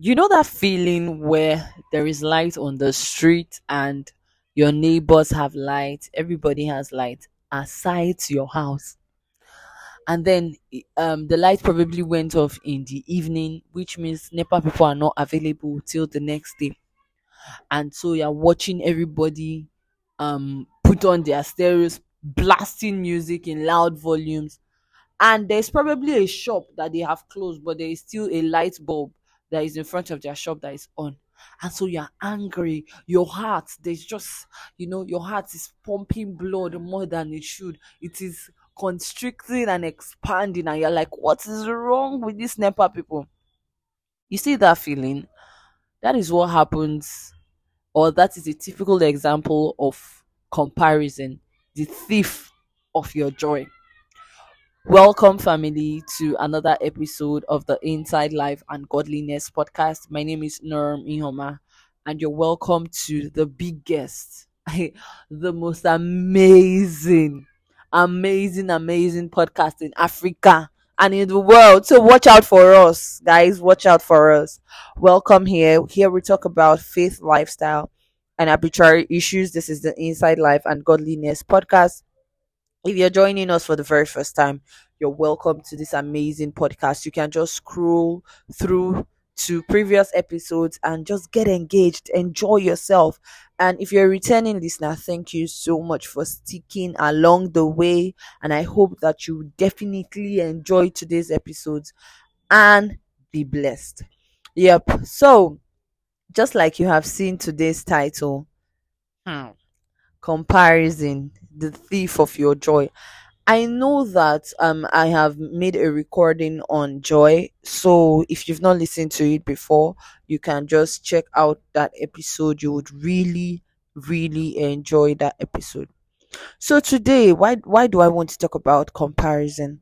You know that feeling where there is light on the street and your neighbors have light, everybody has light aside your house. And then um the light probably went off in the evening, which means NEPA people are not available till the next day. And so you're watching everybody um put on their stereos, blasting music in loud volumes and there's probably a shop that they have closed but there is still a light bulb that is in front of their shop that is on. And so you're angry. Your heart there's just you know your heart is pumping blood more than it should. It is constricting and expanding. And you're like what is wrong with these nepa people? You see that feeling? That is what happens. Or that is a typical example of comparison. The thief of your joy Welcome, family, to another episode of the Inside Life and Godliness podcast. My name is Norm Ihoma, and you're welcome to the biggest, the most amazing, amazing, amazing podcast in Africa and in the world. So watch out for us, guys. Watch out for us. Welcome here. Here we talk about faith, lifestyle, and arbitrary issues. This is the Inside Life and Godliness podcast if you're joining us for the very first time, you're welcome to this amazing podcast. You can just scroll through to previous episodes and just get engaged, enjoy yourself. And if you're a returning listener, thank you so much for sticking along the way. And I hope that you definitely enjoy today's episodes and be blessed. Yep. So, just like you have seen today's title, hmm, comparison the thief of your joy. I know that um I have made a recording on joy. So if you've not listened to it before, you can just check out that episode. You would really really enjoy that episode. So today, why why do I want to talk about comparison?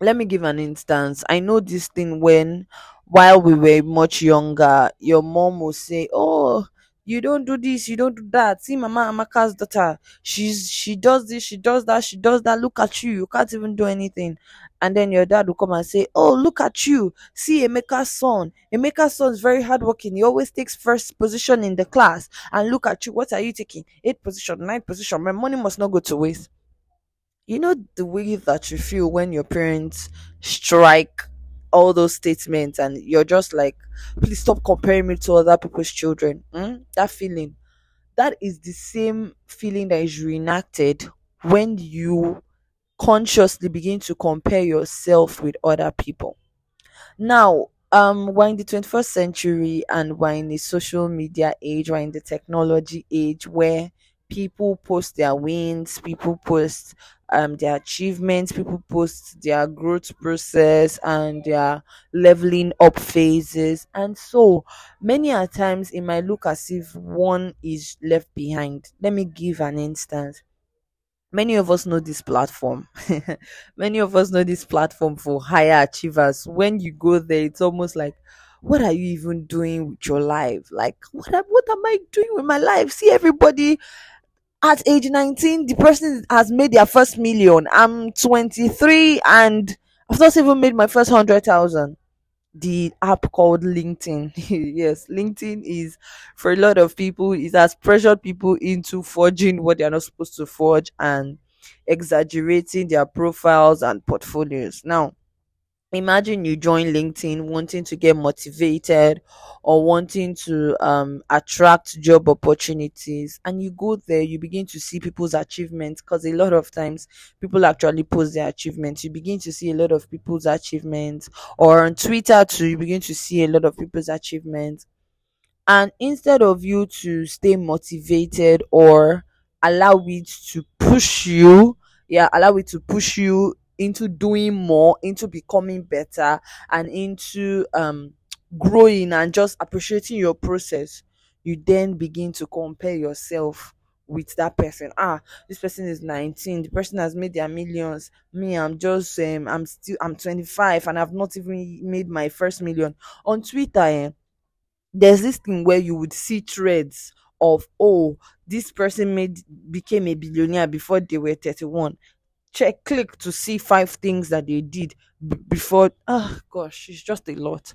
Let me give an instance. I know this thing when while we were much younger, your mom will say, "Oh, you don't do this, you don't do that. See Mama Amaka's daughter. She's she does this, she does that, she does that. Look at you. You can't even do anything. And then your dad will come and say, Oh, look at you. See Emeka's son. Emeka's son is very hardworking. He always takes first position in the class. And look at you. What are you taking? Eighth position, ninth position. My money must not go to waste. You know the way that you feel when your parents strike all those statements and you're just like please stop comparing me to other people's children. Mm? that feeling. That is the same feeling that is reenacted when you consciously begin to compare yourself with other people. Now um we're in the 21st century and we're in the social media age we're in the technology age where people post their wins people post um their achievements people post their growth process and their leveling up phases. And so many a times it might look as if one is left behind. Let me give an instance. Many of us know this platform. Many of us know this platform for higher achievers. When you go there it's almost like what are you even doing with your life? Like what am, what am i doing with my life? See everybody at age 19 the person has made their first million. I'm 23 and i've not even made my first 100000 the app called linkedin. Yes linkedin is for a lot of people. It has pressured people into forging what they're not supposed to forge and exaggerating their profiles and portfolios. Now imagine you join linkedin wanting to get motivated or wanting to um, attract job opportunities and you go there you begin to see people's achievements because a lot of times people actually post their achievements. You begin to see a lot of people's achievements or on twitter too you begin to see a lot of people's achievements. And instead of you to stay motivated or allow it to push you yeah allow it to push you into doing more, into becoming better, and into um, growing and just appreciating your process, you then begin to compare yourself with that person. Ah, this person is 19, the person has made their millions. Me, I'm just um, I'm still I'm 25 and I've not even made my first million. On Twitter, eh, there's this thing where you would see threads of oh, this person made became a billionaire before they were 31 check click to see five things that they did b- before oh gosh it's just a lot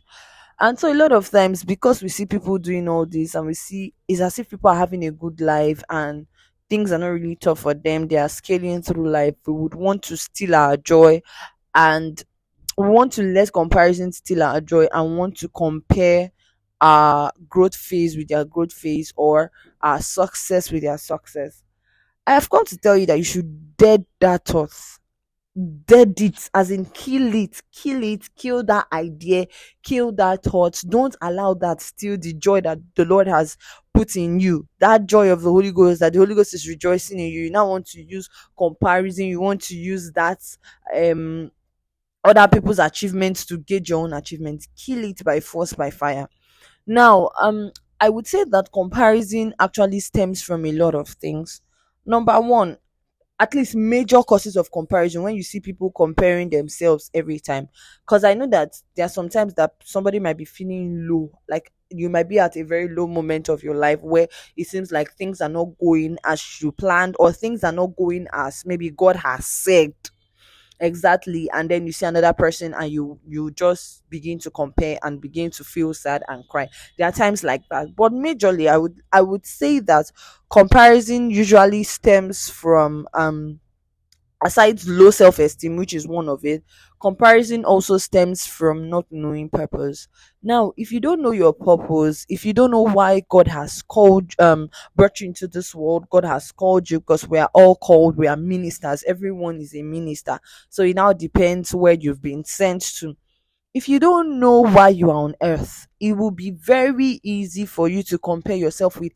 And so a lot of times because we see people doing all this and we see it's as if people are having a good life and things are not really tough for them, they are scaling through life. We would want to steal our joy and we want to let comparison steal our joy and want to compare our growth phase with their growth phase or our success with their success. I have come to tell you that you should dead that thought. Dead it, as in kill it, kill it, kill that idea, kill that thought. Don't allow that steal the joy that the Lord has put in you. That joy of the Holy Ghost, that the Holy Ghost is rejoicing in you. You now want to use comparison, you want to use that um other people's achievements to gauge your own achievements. Kill it by force, by fire. Now, um, I would say that comparison actually stems from a lot of things. Number one, at least major causes of comparison when you see people comparing themselves every time. Because I know that there are sometimes that somebody might be feeling low, like you might be at a very low moment of your life where it seems like things are not going as you planned, or things are not going as maybe God has said exactly. And then you see another person and you you just begin to compare and begin to feel sad and cry. There are times like that. But majorly i would i would say that comparison usually stems from um aside low self-esteem which is one of it comparison also stems from not knowing purpose. Now if you don't know your purpose if you don't know why god has called um brought you into this world god has called you because we are all called we are ministers everyone is a minister. So it now depends where you've been sent to. If you don't know why you are on earth it will be very easy for you to compare yourself with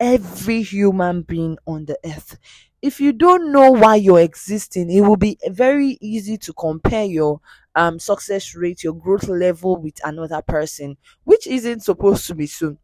every human being on the earth if you don't know why you're existing, it will be very easy to compare your um success rate, your growth level with another person, which isn't supposed to be so.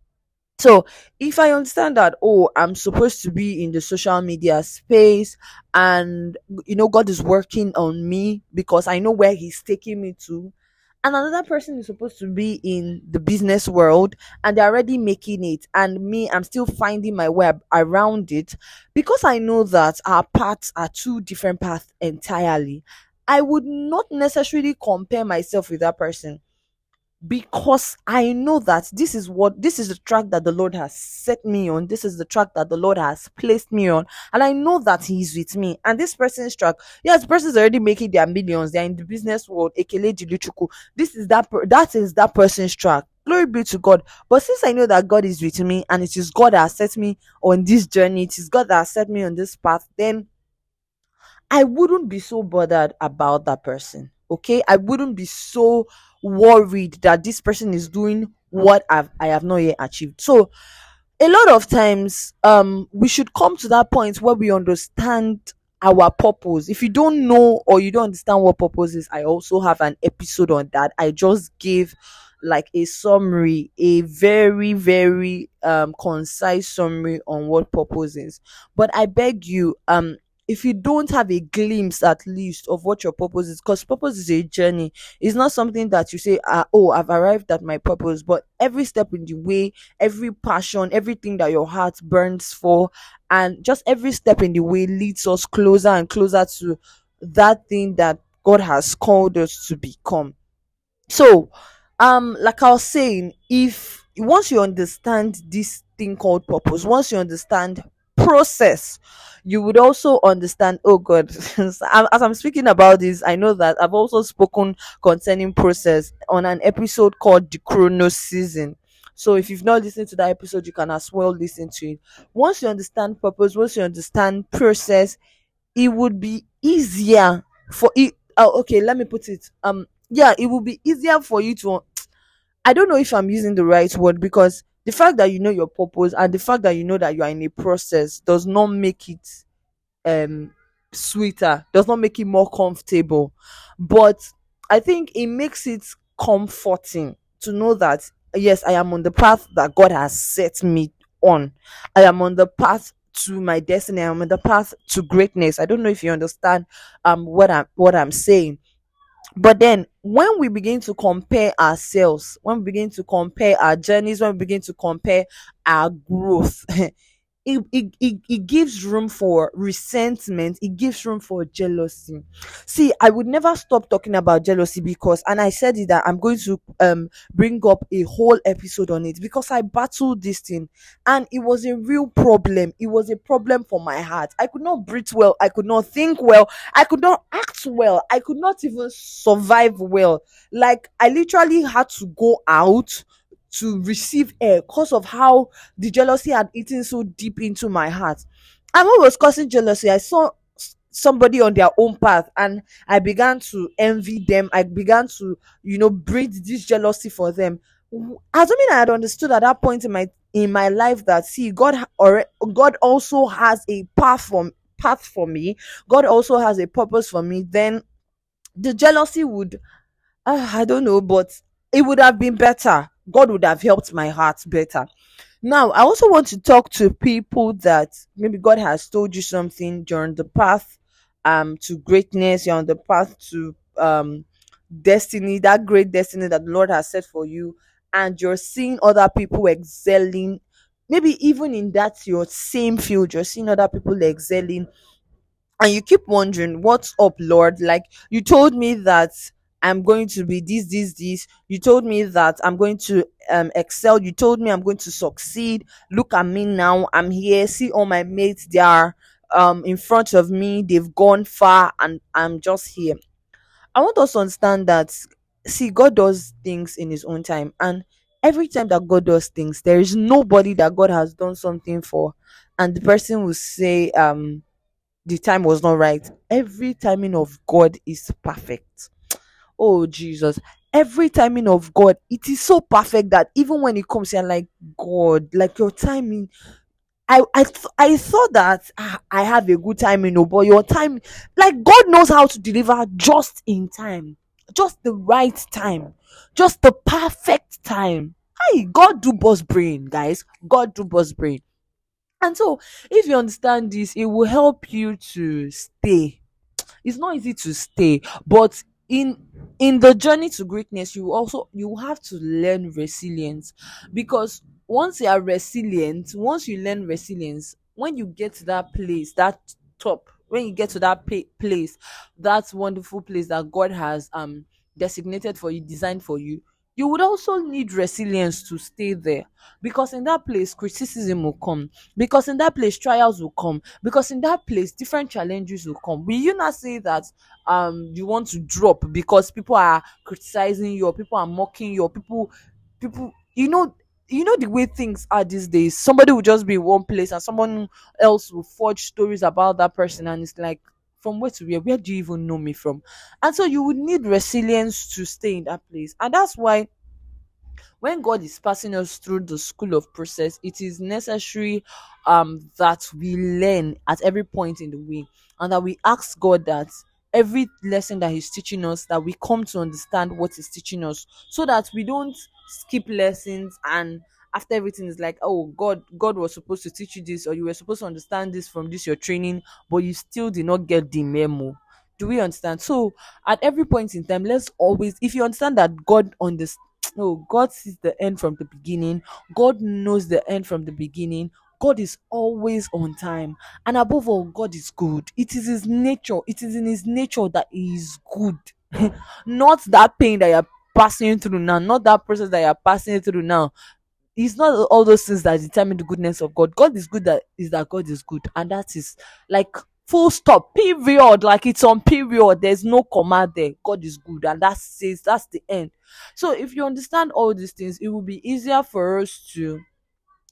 So if I understand that, oh, I'm supposed to be in the social media space and you know, God is working on me because I know where He's taking me to, and another person is supposed to be in the business world and they're already making it. And me i'm still finding my way around it because i know that our paths are two different paths entirely. I would not necessarily compare myself with that person because I know that this is what this is the track that the Lord has set me on. This is the track that the Lord has placed me on, and I know that He's with me. And this person's track, yes, person's already making their millions. They're in the business world. Ekele. This is that that is that person's track. Glory be to God. But since I know that God is with me, and it is God that has set me on this journey, it is God that has set me on this path, then I wouldn't be so bothered about that person. Okay, I wouldn't be so worried that this person is doing what I've, I have not yet achieved. So, a lot of times, um, we should come to that point where we understand our purpose. If you don't know or you don't understand what purpose is, I also have an episode on that. I just gave like a summary, a very, very um concise summary on what purpose is. But I beg you, um, if you don't have a glimpse at least of what your purpose is because purpose is a journey. It's not something that you say ah, oh i've arrived at my purpose but every step in the way every passion everything that your heart burns for and just every step in the way leads us closer and closer to that thing that god has called us to become. So um like i was saying if once you understand this thing called purpose once you understand process you would also understand oh god as i'm speaking about this i know that i've also spoken concerning process on an episode called the chronos season. So if you've not listened to that episode you can as well listen to it. Once you understand purpose once you understand process it would be easier for it oh, okay let me put it um yeah it will be easier for you to i don't know if i'm using the right word because the fact that you know your purpose and the fact that you know that you are in a process does not make it um sweeter does not make it more comfortable. But i think it makes it comforting to know that yes i am on the path that god has set me on. I am on the path to my destiny. I'm on the path to greatness. I don't know if you understand um what i'm what i'm saying but then when we begin to compare ourselves when we begin to compare our journeys when we begin to compare our growth it, it, it, gives room for resentment. It gives room for jealousy. See i would never stop talking about jealousy because and i said it that i'm going to um bring up a whole episode on it because i battled this thing and it was a real problem. It was a problem for my heart. I could not breathe well. I could not think well. I could not act well. I could not even survive well. Like i literally had to go out to receive air because of how the jealousy had eaten so deep into my heart. And what was causing jealousy? I saw somebody on their own path and I began to envy them. I began to, you know, breed this jealousy for them. Assuming I had understood at that point in my in my life that see God or God also has a path for path for me. God also has a purpose for me. Then the jealousy would, uh, I don't know, but it would have been better God would have helped my heart better. Now, I also want to talk to people that maybe God has told you something during the path um to greatness, you're on the path to um destiny, that great destiny that the Lord has set for you, and you're seeing other people excelling, maybe even in that your same field, you're seeing other people excelling, and you keep wondering, What's up, Lord? Like you told me that I'm going to be this, this, this. You told me that I'm going to um, excel. You told me I'm going to succeed. Look at me now. I'm here. See all my mates. They are um, in front of me. They've gone far, and I'm just here. I want us to understand that. See, God does things in His own time, and every time that God does things, there is nobody that God has done something for, and the person will say, um, the time was not right. Every timing of God is perfect oh Jesus, every timing of God, it is so perfect that even when it comes, you're like, God, like your timing. I I th- I thought that ah, I have a good time, timing, no, but your time, like God knows how to deliver just in time, just the right time, just the perfect time. Hi, God do boss brain, guys. God do boss brain. And so, if you understand this, it will help you to stay. It's not easy to stay, but in in the journey to greatness you also you have to learn resilience. Because once you are resilient once you learn resilience when you get to that place that top when you get to that place that wonderful place that god has um designated for you designed for you you would also need resilience to stay there. Because in that place criticism will come. Because in that place trials will come. Because in that place different challenges will come. Will you not say that um you want to drop because people are criticizing you or people are mocking you or people people you know you know the way things are these days? Somebody will just be one place and someone else will forge stories about that person and it's like from where to where? Where do you even know me from? And so you would need resilience to stay in that place. And that's why when god is passing us through the school of process it is necessary um that we learn at every point in the way and that we ask god that every lesson that he's teaching us that we come to understand what he's teaching us so that we don't skip lessons and after everything is like oh god god was supposed to teach you this or you were supposed to understand this from this your training but you still did not get the memo do we understand so at every point in time let's always if you understand that god on understands oh god sees the end from the beginning god knows the end from the beginning God is always on time. And above all, God is good. It is His nature. It is in His nature that He is good. not that pain that you're passing through now, not that process that you're passing through now it's not all those things that determine the goodness of God. God is good that is that God is good, and that is like full stop, period. Like it's on period. There's no comma there. God is good, and that says that's the end. So if you understand all these things, it will be easier for us to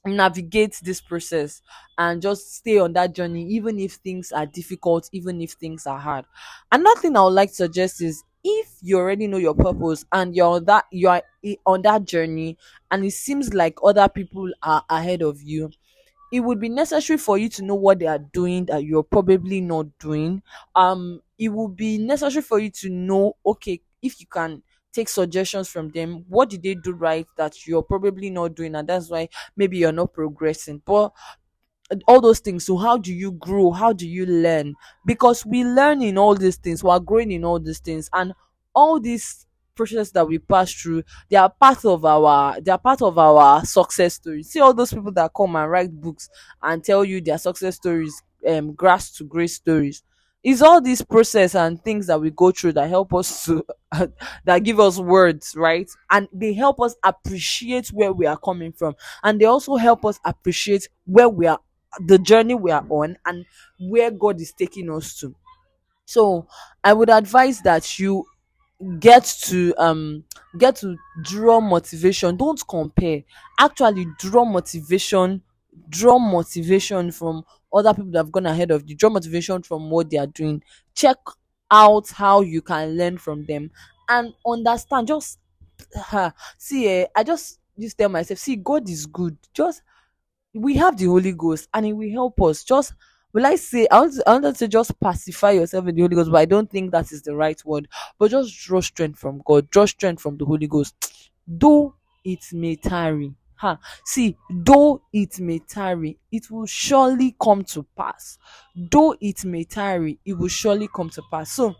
navigate this process and just stay on that journey even if things are difficult even if things are hard. Another thing i would like to suggest is if you already know your purpose and you're on that you are on that journey and it seems like other people are ahead of you it would be necessary for you to know what they are doing that you're probably not doing. Um it would be necessary for you to know okay if you can take suggestions from them. What did they do right that you're probably not doing and that's why maybe you're not progressing. But all those things so how do you grow? How do you learn? Because we learn in all these things. We're growing in all these things. And all these process that we pass through they are part of our they are part of our success story see all those people that come and write books and tell you their success stories um grass to grace stories it's all this process and things that we go through that help us to that give us words right? And they help us appreciate where we are coming from. And they also help us appreciate where we are the journey we are on and where god is taking us to. So i would advise that you get to um get to draw motivation. Don't compare. Actually draw motivation draw motivation from other people that have gone ahead of you. Draw motivation from what they are doing. Check out how you can learn from them and understand. Just see eh, i just just tell myself see god is good. Just we have the holy ghost and it will help us. Just will i say i want to, I want to just pacify yourself in the holy ghost but i don't think that is the right word. But just draw strength from god. Draw strength from the holy ghost. Though it may tarry Ha. See, though it may tarry, it will surely come to pass. Though it may tarry, it will surely come to pass. So,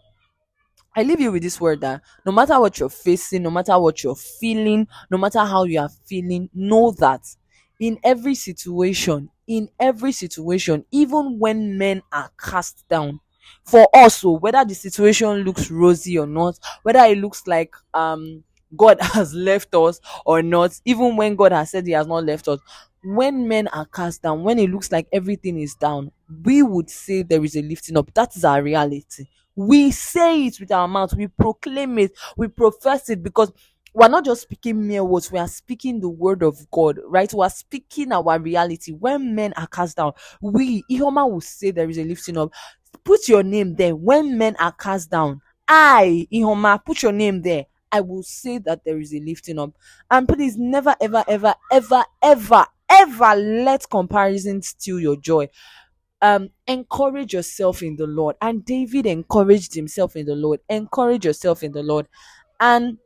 I leave you with this word that no matter what you're facing, no matter what you're feeling, no matter how you are feeling, know that in every situation, in every situation, even when men are cast down, for us, so whether the situation looks rosy or not, whether it looks like um God has left us or not, even when God has said He has not left us. When men are cast down, when it looks like everything is down, we would say there is a lifting up. That is our reality. We say it with our mouth, we proclaim it, we profess it because we're not just speaking mere words, we are speaking the word of God, right? We are speaking our reality. When men are cast down, we, Ihoma will say there is a lifting up. Put your name there. When men are cast down, I, Ihoma, put your name there. I will say that there is a lifting up. And please never, ever, ever, ever, ever, ever let comparison steal your joy. Um, encourage yourself in the Lord. And David encouraged himself in the Lord. Encourage yourself in the Lord. And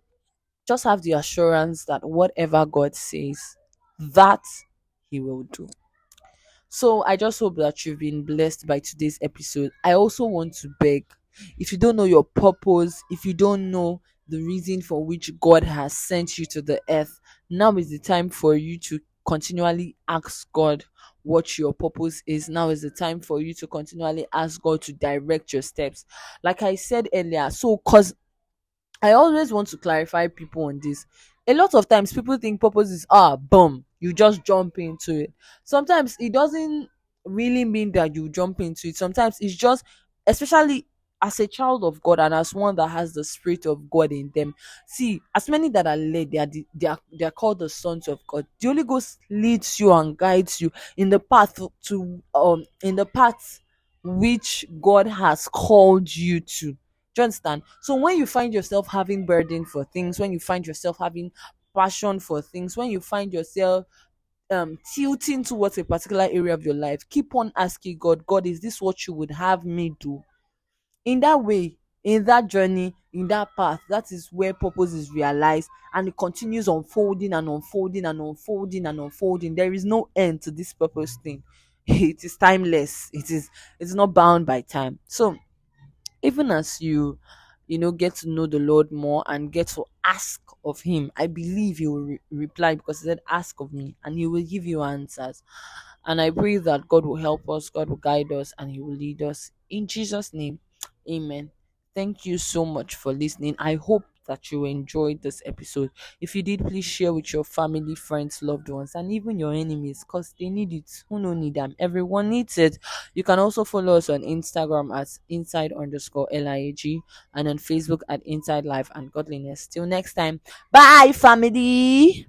just have the assurance that whatever God says, that He will do. So I just hope that you've been blessed by today's episode. I also want to beg if you don't know your purpose, if you don't know the reason for which God has sent you to the earth, now is the time for you to continually ask God what your purpose is. Now is the time for you to continually ask God to direct your steps. Like I said earlier, so cause I always want to clarify people on this. A lot of times people think purpose is ah boom, you just jump into it. Sometimes it doesn't really mean that you jump into it. Sometimes it's just especially as a child of God and as one that has the spirit of God in them. See, as many that are led, they are the, they are they are called the sons of God. The Holy Ghost leads you and guides you in the path to um in the path which God has called you to. Do you understand? So when you find yourself having burden for things, when you find yourself having passion for things, when you find yourself um tilting towards a particular area of your life, keep on asking God, God, is this what you would have me do? In that way in that journey in that path that is where purpose is realized and it continues unfolding and unfolding and unfolding and unfolding. There is no end to this purpose thing. It is timeless. It is it's not bound by time. So even as you you know get to know the lord more and get to ask of him i believe he will re- reply because he said ask of me and he will give you answers. And i pray that god will help us god will guide us and he will lead us. In jesus name Amen. Thank you so much for listening. I hope that you enjoyed this episode. If you did, please share with your family, friends, loved ones, and even your enemies because they need it. Who no need them? Everyone needs it. You can also follow us on Instagram at inside underscore LIAG and on Facebook at Inside Life and Godliness. Till next time. Bye, family.